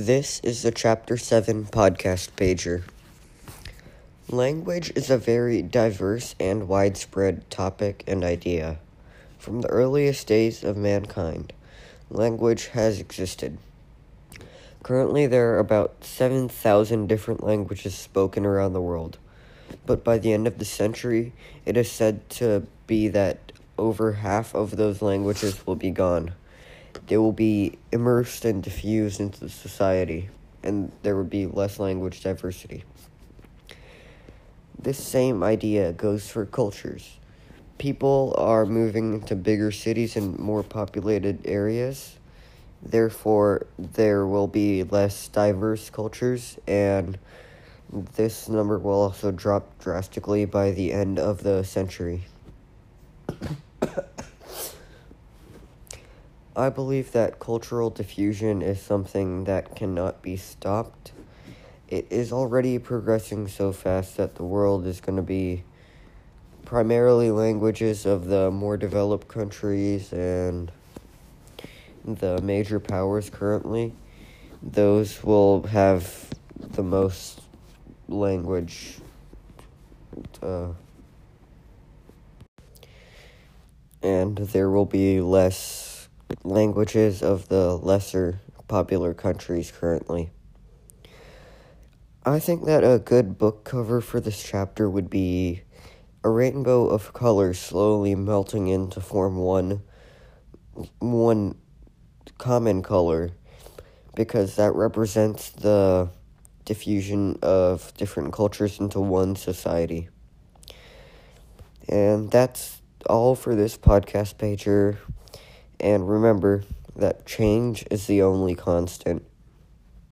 This is the Chapter 7 podcast pager. Language is a very diverse and widespread topic and idea. From the earliest days of mankind, language has existed. Currently, there are about 7,000 different languages spoken around the world, but by the end of the century, it is said to be that over half of those languages will be gone they will be immersed and diffused into society, and there would be less language diversity. This same idea goes for cultures. People are moving to bigger cities and more populated areas. Therefore, there will be less diverse cultures, and this number will also drop drastically by the end of the century. I believe that cultural diffusion is something that cannot be stopped. It is already progressing so fast that the world is going to be primarily languages of the more developed countries and the major powers currently. Those will have the most language. Uh, and there will be less languages of the lesser popular countries currently. I think that a good book cover for this chapter would be a rainbow of colors slowly melting in to form one one common color because that represents the diffusion of different cultures into one society. And that's all for this podcast pager. And remember that change is the only constant.